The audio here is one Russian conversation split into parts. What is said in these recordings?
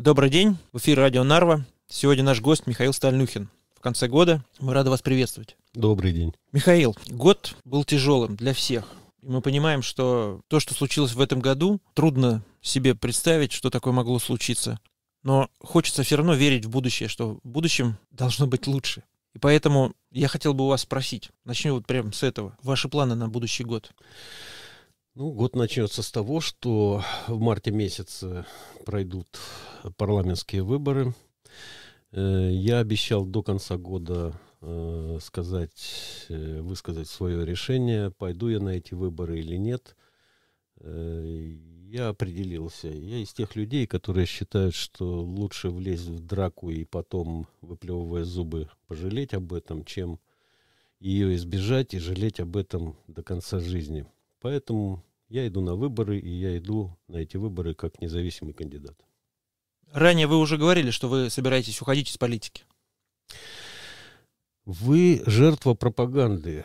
Добрый день, в эфире радио Нарва. Сегодня наш гость Михаил Стальнюхин. В конце года мы рады вас приветствовать. Добрый день. Михаил, год был тяжелым для всех. И мы понимаем, что то, что случилось в этом году, трудно себе представить, что такое могло случиться. Но хочется все равно верить в будущее, что в будущем должно быть лучше. И поэтому я хотел бы у вас спросить, начнем вот прямо с этого. Ваши планы на будущий год? Ну, год начнется с того, что в марте месяце пройдут парламентские выборы. Э, я обещал до конца года э, сказать, э, высказать свое решение, пойду я на эти выборы или нет. Я определился. Я из тех людей, которые считают, что лучше влезть в драку и потом, выплевывая зубы, пожалеть об этом, чем ее избежать и жалеть об этом до конца жизни. Поэтому я иду на выборы, и я иду на эти выборы как независимый кандидат. Ранее вы уже говорили, что вы собираетесь уходить из политики. Вы жертва пропаганды.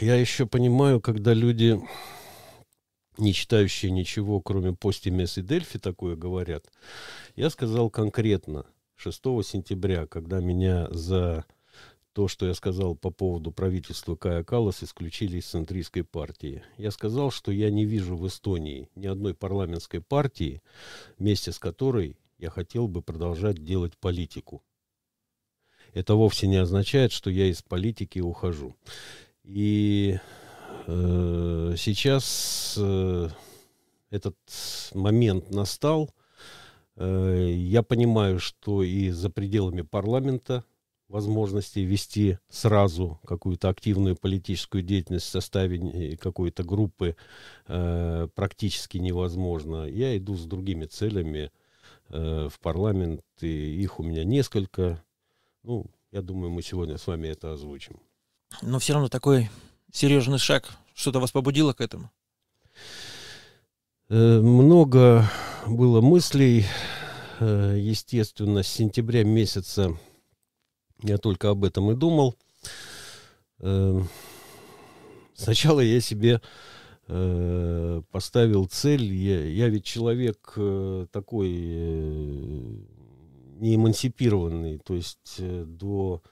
Я еще понимаю, когда люди, не читающие ничего, кроме Постимес и Дельфи, такое говорят. Я сказал конкретно 6 сентября, когда меня за то, что я сказал по поводу правительства Кая Каллас, исключили из центристской партии. Я сказал, что я не вижу в Эстонии ни одной парламентской партии, вместе с которой я хотел бы продолжать делать политику. Это вовсе не означает, что я из политики ухожу. И э, сейчас э, этот момент настал. Э, я понимаю, что и за пределами парламента возможности вести сразу какую-то активную политическую деятельность в составе какой-то группы э, практически невозможно. Я иду с другими целями Э, в парламент, и их у меня несколько. Ну, я думаю, мы сегодня с вами это озвучим. Но все равно такой серьезный шаг. Что-то вас побудило к этому? Э, много было мыслей. Э, естественно, с сентября месяца я только об этом и думал. Сначала я себе Э, поставил цель. Я, я ведь человек э, такой э, не эмансипированный, то есть до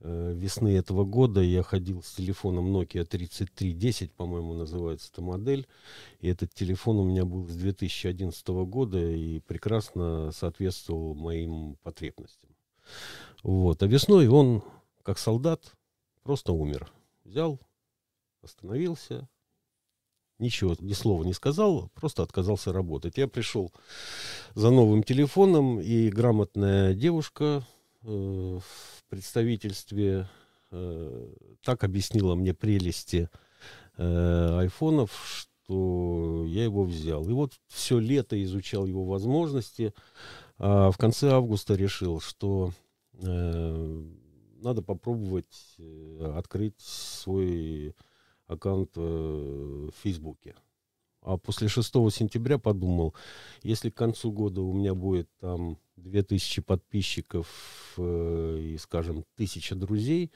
весны этого года я ходил с телефоном Nokia 3310, по-моему, называется эта модель. И этот телефон у меня был с 2011 года и прекрасно соответствовал моим потребностям. Вот. А весной он, как солдат, просто умер. Взял, остановился, ничего, ни слова не сказал, просто отказался работать. Я пришел за новым телефоном, и грамотная девушка э, в представительстве э, так объяснила мне прелести э, айфонов, что я его взял. И вот все лето изучал его возможности, а в конце августа решил, что надо попробовать э, открыть свой аккаунт э, в Фейсбуке. А после 6 сентября подумал, если к концу года у меня будет там 2000 подписчиков э, и, скажем, 1000 друзей,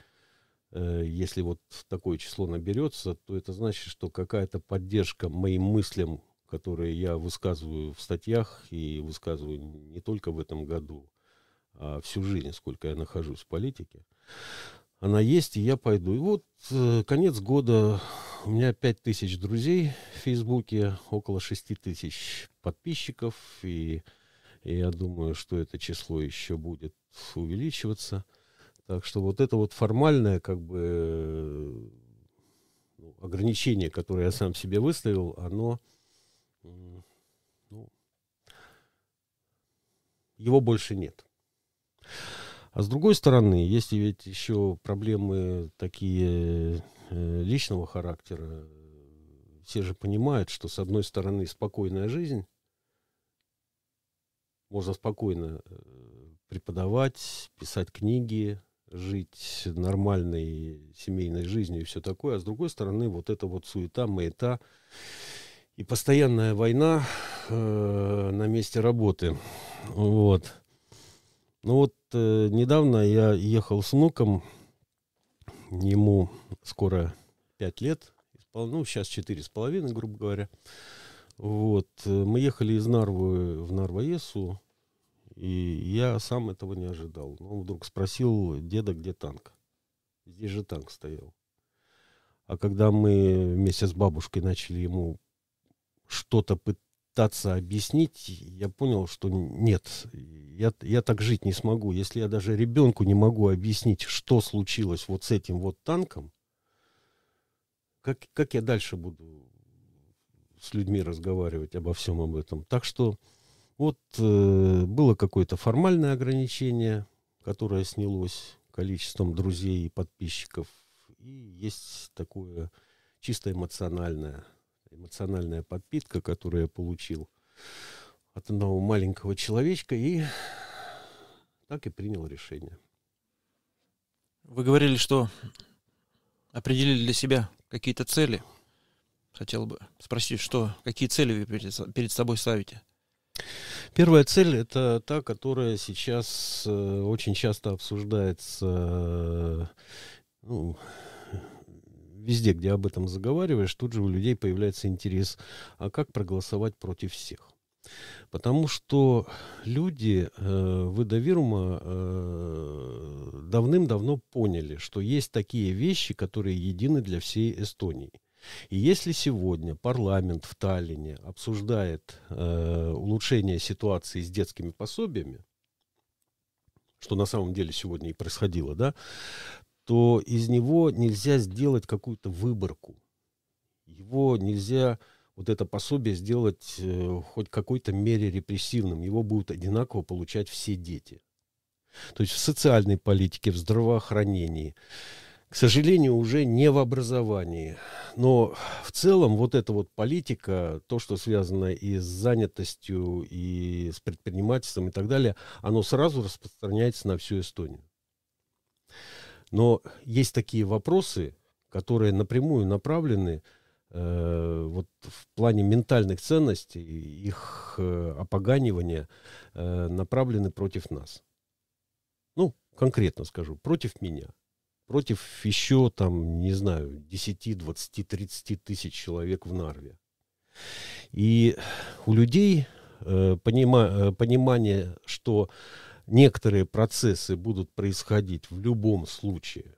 э, если вот такое число наберется, то это значит, что какая-то поддержка моим мыслям, которые я высказываю в статьях и высказываю не только в этом году, а всю жизнь, сколько я нахожусь в политике, она есть, и я пойду. И вот э, конец года, у меня 5 тысяч друзей в Фейсбуке, около 6 тысяч подписчиков, и, и я думаю, что это число еще будет увеличиваться. Так что вот это вот формальное, как бы, ну, ограничение, которое я сам себе выставил, оно, ну, его больше нет. А с другой стороны, если ведь еще проблемы такие э, личного характера, все же понимают, что с одной стороны спокойная жизнь, можно спокойно э, преподавать, писать книги, жить нормальной семейной жизнью и все такое, а с другой стороны вот эта вот суета, маята и постоянная война э, на месте работы. Вот. Ну вот э, недавно я ехал с внуком, ему скоро пять лет, ну сейчас четыре с половиной, грубо говоря. Вот, э, мы ехали из Нарвы в Нарвоесу, И я сам этого не ожидал. Но он вдруг спросил деда, где танк. Здесь же танк стоял. А когда мы вместе с бабушкой начали ему что-то пытаться объяснить, я понял, что нет, я, я так жить не смогу. Если я даже ребенку не могу объяснить, что случилось вот с этим вот танком, как, как я дальше буду с людьми разговаривать обо всем об этом? Так что вот э, было какое-то формальное ограничение, которое снялось количеством друзей и подписчиков. И есть такое чисто эмоциональное, эмоциональная подпитка, которую я получил от одного маленького человечка. И так и принял решение. Вы говорили, что определили для себя какие-то цели. Хотел бы спросить, что, какие цели вы перед, перед собой ставите? Первая цель это та, которая сейчас э, очень часто обсуждается ну, везде, где об этом заговариваешь, тут же у людей появляется интерес, а как проголосовать против всех? Потому что люди э, в Идовирума э, давным-давно поняли, что есть такие вещи, которые едины для всей Эстонии. И если сегодня парламент в Таллине обсуждает э, улучшение ситуации с детскими пособиями, что на самом деле сегодня и происходило, да, то из него нельзя сделать какую-то выборку. Его нельзя, вот это пособие, сделать э, хоть какой-то мере репрессивным. Его будут одинаково получать все дети. То есть в социальной политике, в здравоохранении, к сожалению, уже не в образовании. Но в целом вот эта вот политика, то, что связано и с занятостью, и с предпринимательством и так далее, оно сразу распространяется на всю Эстонию. Но есть такие вопросы, которые напрямую направлены э, вот в плане ментальных ценностей, их э, опоганивания э, направлены против нас. Ну, конкретно скажу, против меня – против еще там, не знаю, 10, 20, 30 тысяч человек в Нарве. И у людей э, понима, понимание, что некоторые процессы будут происходить в любом случае,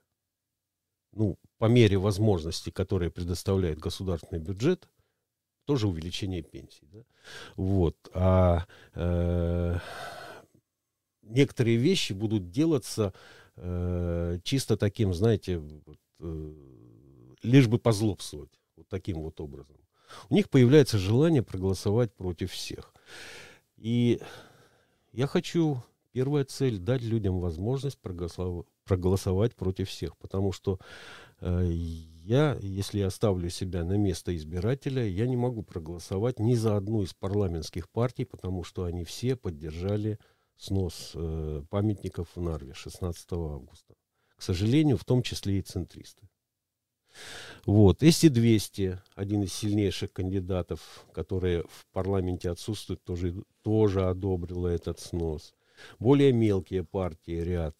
ну, по мере возможностей, которые предоставляет государственный бюджет, тоже увеличение пенсий. Да? Вот. А э, некоторые вещи будут делаться э, чисто таким, знаете, вот, э, лишь бы позлобствовать вот таким вот образом. У них появляется желание проголосовать против всех. И я хочу, первая цель, дать людям возможность проголосовать, проголосовать против всех, потому что э, я, если я ставлю себя на место избирателя, я не могу проголосовать ни за одну из парламентских партий, потому что они все поддержали снос э, памятников в Нарве 16 августа. К сожалению, в том числе и центристы. Вот. СИ-200, один из сильнейших кандидатов, которые в парламенте отсутствуют, тоже, тоже одобрила этот снос. Более мелкие партии ряд.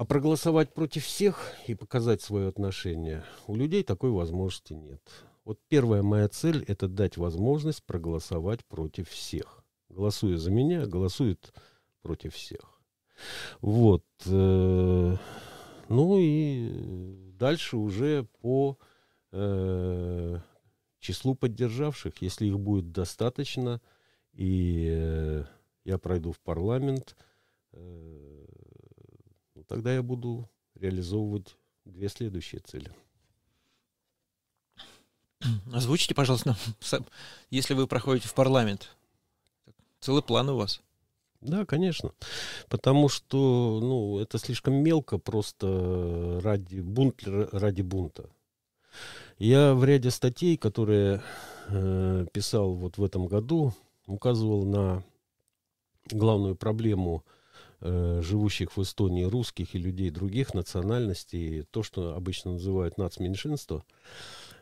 А проголосовать против всех и показать свое отношение у людей такой возможности нет. Вот первая моя цель – это дать возможность проголосовать против всех голосуя за меня, голосует против всех. Вот. Э, ну и дальше уже по э, числу поддержавших, если их будет достаточно, и э, я пройду в парламент, тогда я буду реализовывать две следующие цели. Озвучите, пожалуйста, если вы проходите в парламент, Целый план у вас. Да, конечно. Потому что, ну, это слишком мелко просто ради, бунт, ради бунта. Я в ряде статей, которые э, писал вот в этом году, указывал на главную проблему э, живущих в Эстонии русских и людей других национальностей, то, что обычно называют нацменьшинство.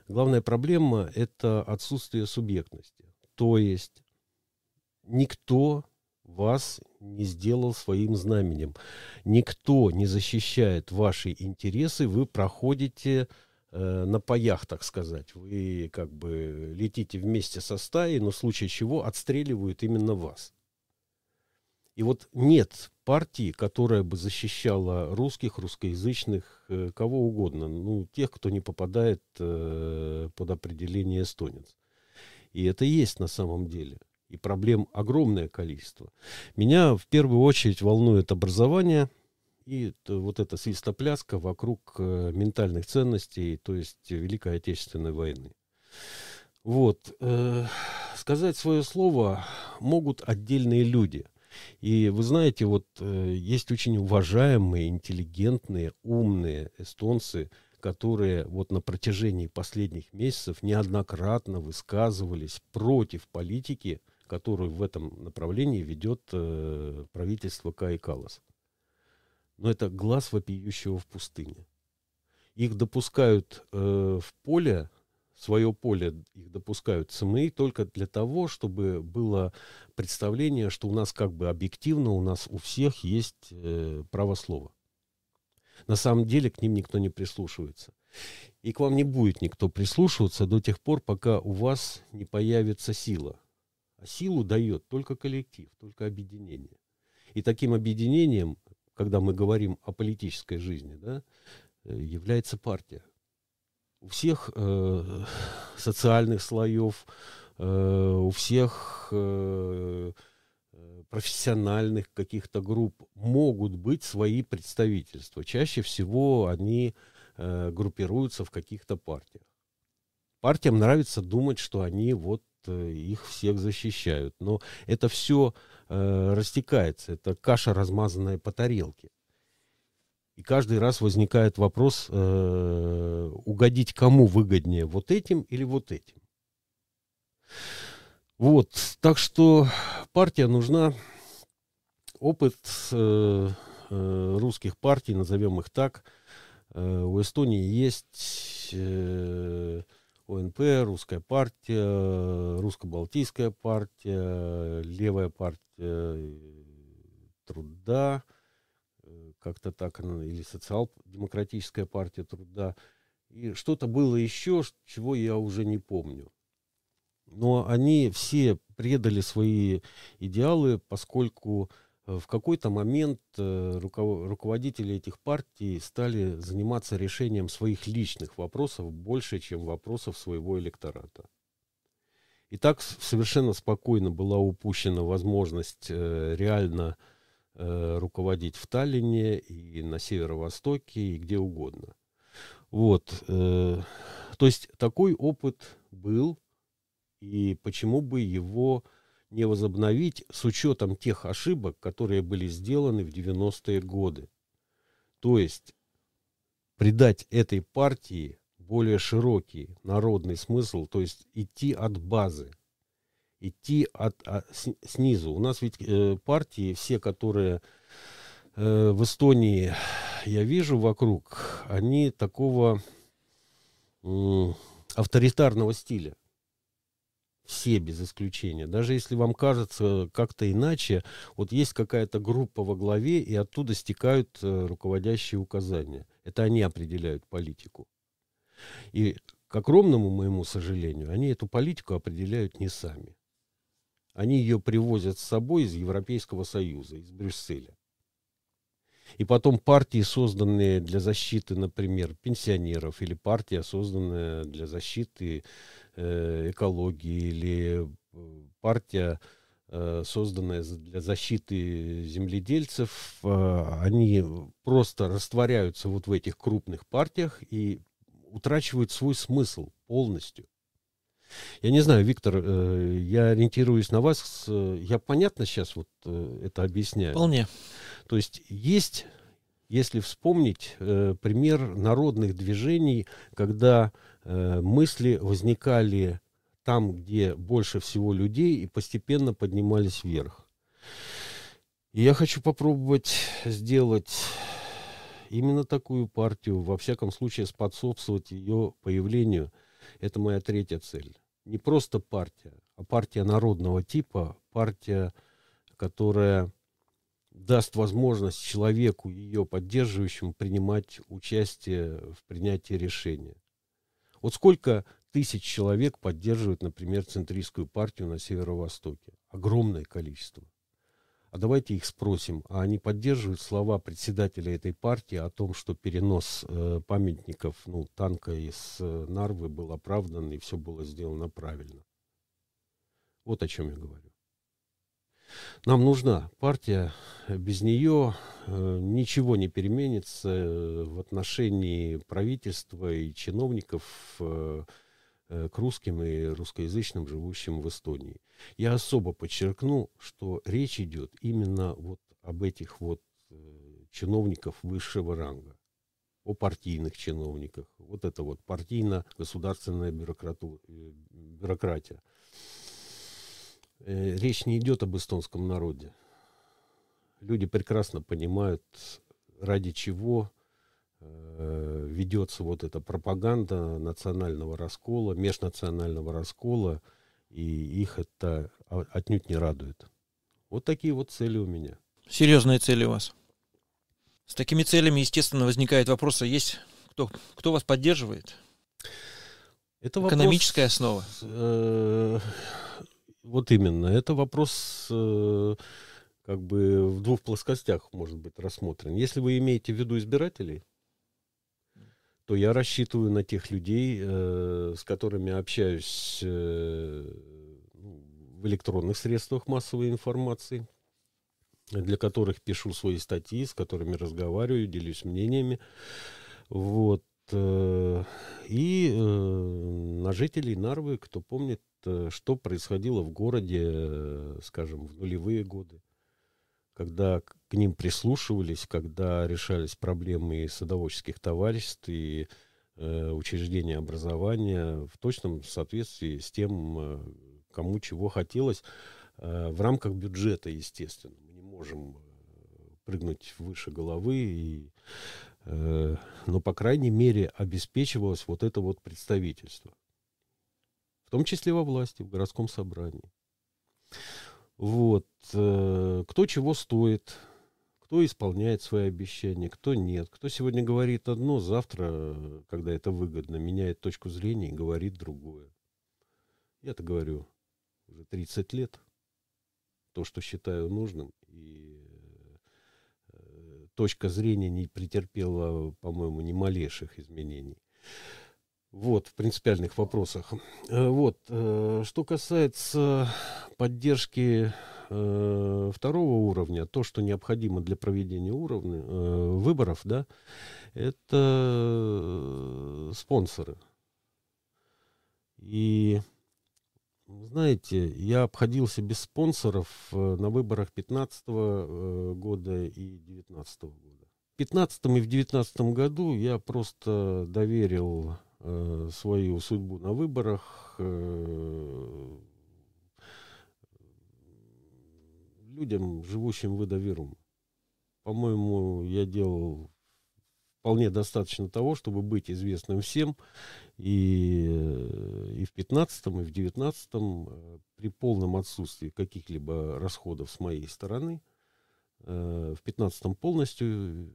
Главная проблема – это отсутствие субъектности. То есть никто вас не сделал своим знаменем. Никто не защищает ваши интересы. Вы проходите э, на паях, так сказать. Вы как бы летите вместе со стаей, но в случае чего отстреливают именно вас. И вот нет партии, которая бы защищала русских, русскоязычных, э, кого угодно, ну, тех, кто не попадает э, под определение эстонец. И это есть на самом деле. И проблем огромное количество. Меня в первую очередь волнует образование и вот эта свистопляска вокруг э, ментальных ценностей, то есть Великой Отечественной войны. Вот. Э, сказать свое слово могут отдельные люди – и вы знаете, вот э, есть очень уважаемые, интеллигентные, умные эстонцы, которые вот на протяжении последних месяцев неоднократно высказывались против политики, которую в этом направлении ведет э, правительство Каи Калас. Но это глаз вопиющего в пустыне. Их допускают э, в поле свое поле их допускают СМИ только для того, чтобы было представление, что у нас как бы объективно, у нас у всех есть э, право слова. На самом деле к ним никто не прислушивается. И к вам не будет никто прислушиваться до тех пор, пока у вас не появится сила. А силу дает только коллектив, только объединение. И таким объединением, когда мы говорим о политической жизни, да, э, является партия у всех э, социальных слоев, э, у всех э, профессиональных каких-то групп могут быть свои представительства. Чаще всего они э, группируются в каких-то партиях. Партиям нравится думать, что они вот э, их всех защищают. Но это все э, растекается, это каша, размазанная по тарелке. И каждый раз возникает вопрос, э, угодить кому выгоднее, вот этим или вот этим. Вот, так что партия нужна. Опыт э, э, русских партий, назовем их так, э, у Эстонии есть э, ОНП, русская партия, русско-балтийская партия, левая партия труда, как-то так, или социал-демократическая партия труда. И что-то было еще, чего я уже не помню. Но они все предали свои идеалы, поскольку э, в какой-то момент э, руководители этих партий стали заниматься решением своих личных вопросов больше, чем вопросов своего электората. И так совершенно спокойно была упущена возможность э, реально руководить в Таллине и на северо-востоке и где угодно. Вот. Э, то есть такой опыт был, и почему бы его не возобновить с учетом тех ошибок, которые были сделаны в 90-е годы. То есть придать этой партии более широкий народный смысл, то есть идти от базы, идти от, от, снизу. У нас ведь э, партии, все, которые э, в Эстонии я вижу вокруг, они такого э, авторитарного стиля. Все без исключения. Даже если вам кажется как-то иначе, вот есть какая-то группа во главе, и оттуда стекают э, руководящие указания. Это они определяют политику. И к огромному моему сожалению, они эту политику определяют не сами. Они ее привозят с собой из Европейского Союза, из Брюсселя. И потом партии, созданные для защиты, например, пенсионеров, или партия, созданная для защиты э, экологии, или э, партия, э, созданная для защиты земледельцев, э, они просто растворяются вот в этих крупных партиях и утрачивают свой смысл полностью. Я не знаю, Виктор, э, я ориентируюсь на вас. Я понятно сейчас вот э, это объясняю? Вполне. То есть есть, если вспомнить, э, пример народных движений, когда мысли возникали там, где больше всего людей, и постепенно поднимались вверх. И я хочу попробовать сделать именно такую партию, во всяком случае способствовать ее появлению – это моя третья цель. Не просто партия, а партия народного типа, партия, которая даст возможность человеку, ее поддерживающему, принимать участие в принятии решения. Вот сколько тысяч человек поддерживают, например, центристскую партию на Северо-Востоке? Огромное количество. А давайте их спросим, а они поддерживают слова председателя этой партии о том, что перенос э, памятников, ну, танка из э, Нарвы был оправдан и все было сделано правильно. Вот о чем я говорю. Нам нужна партия, без нее э, ничего не переменится э, в отношении правительства и чиновников э, э, к русским и русскоязычным, живущим в Эстонии. Я особо подчеркну, что речь идет именно вот об этих вот э, чиновников высшего ранга, о партийных чиновниках. Вот это вот партийно-государственная э, бюрократия. Э, речь не идет об эстонском народе. Люди прекрасно понимают, ради чего э, ведется вот эта пропаганда национального раскола, межнационального раскола, и их это отнюдь не радует. Вот такие вот цели у меня. Серьезные цели у вас. С такими целями, естественно, возникает вопрос, а есть кто, кто вас поддерживает? Это Экономическая вопрос, основа. Э, вот именно. Это вопрос э, как бы в двух плоскостях может быть рассмотрен. Если вы имеете в виду избирателей, то я рассчитываю на тех людей, э, с которыми общаюсь э, в электронных средствах массовой информации, для которых пишу свои статьи, с которыми разговариваю, делюсь мнениями. Вот. Э, и э, на жителей Нарвы, кто помнит, Э, что происходило в городе, э, скажем, в нулевые годы, когда к ним прислушивались, когда решались проблемы и садоводческих товариществ, и э, учреждения образования в точном соответствии с тем, э, кому чего хотелось, э, в рамках бюджета, естественно. Мы не можем прыгнуть выше головы, и, э, но, по крайней мере, обеспечивалось вот это вот представительство в том числе во власти, в городском собрании. Вот. Э, кто чего стоит, кто исполняет свои обещания, кто нет. Кто сегодня говорит одно, завтра, когда это выгодно, меняет точку зрения и говорит другое. Я-то говорю уже 30 лет. То, что считаю нужным. И э, точка зрения не претерпела, по-моему, ни малейших изменений. Вот, в принципиальных вопросах. Э, вот, э, что касается поддержки э, второго уровня, то, что необходимо для проведения уровня, выборов, да, это спонсоры. И, знаете, я обходился без спонсоров на выборах 15 года и 19 года. В 15 и в 19 году я просто доверил э, свою судьбу на выборах э, людям, живущим в Идовирум. По-моему, я делал вполне достаточно того, чтобы быть известным всем. И, и в 15-м, и в 19-м, э, при полном отсутствии каких-либо расходов с моей стороны, э, в 15-м полностью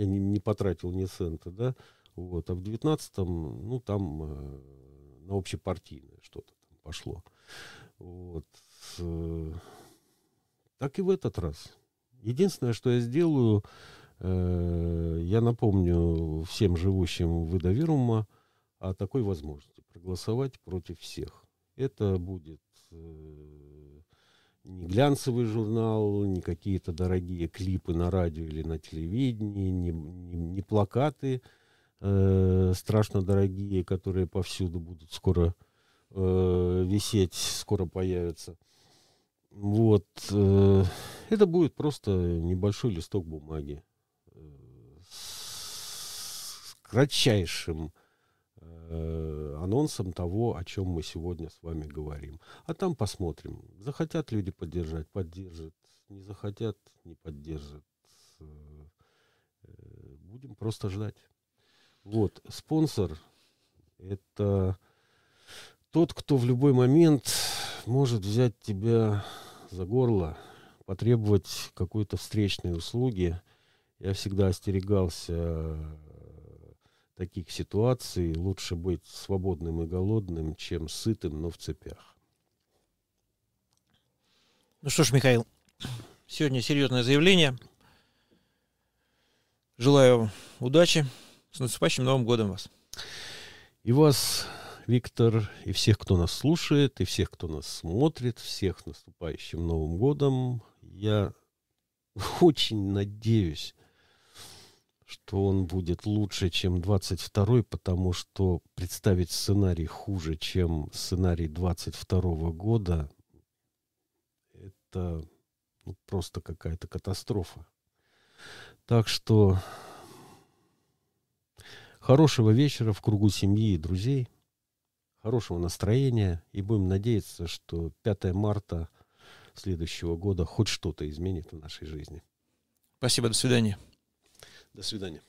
я не, не потратил ни цента, да, вот, а в девятнадцатом, ну, там э, на общепартийное что-то там пошло. Вот. Э, так и в этот раз. Единственное, что я сделаю, э, я напомню всем живущим в Идовирума о такой возможности проголосовать против всех. Это будет э, не глянцевый журнал, не какие-то дорогие клипы на радио или на телевидении, не, не, не плакаты э, страшно дорогие, которые повсюду будут скоро э, висеть, скоро появятся. Вот. Э, это будет просто небольшой листок бумаги э, с кратчайшим э, анонсом того, о чем мы сегодня с вами говорим. А там посмотрим. Захотят люди поддержать, поддержат. Не захотят, не поддержат. Э, будем просто ждать. Вот, спонсор – это тот, кто в любой момент может взять тебя за горло, потребовать какой-то встречной услуги. Я всегда остерегался таких ситуаций лучше быть свободным и голодным, чем сытым, но в цепях. Ну что ж, Михаил, сегодня серьезное заявление. Желаю удачи. С наступающим Новым годом вас. И вас, Виктор, и всех, кто нас слушает, и всех, кто нас смотрит, всех наступающим Новым годом. Я очень надеюсь, что он будет лучше, чем 22-й, потому что представить сценарий хуже, чем сценарий 22 года, это ну, просто какая-то катастрофа. Так что хорошего вечера в кругу семьи и друзей, хорошего настроения, и будем надеяться, что 5 марта следующего года хоть что-то изменит в нашей жизни. Спасибо, до свидания. До свидания.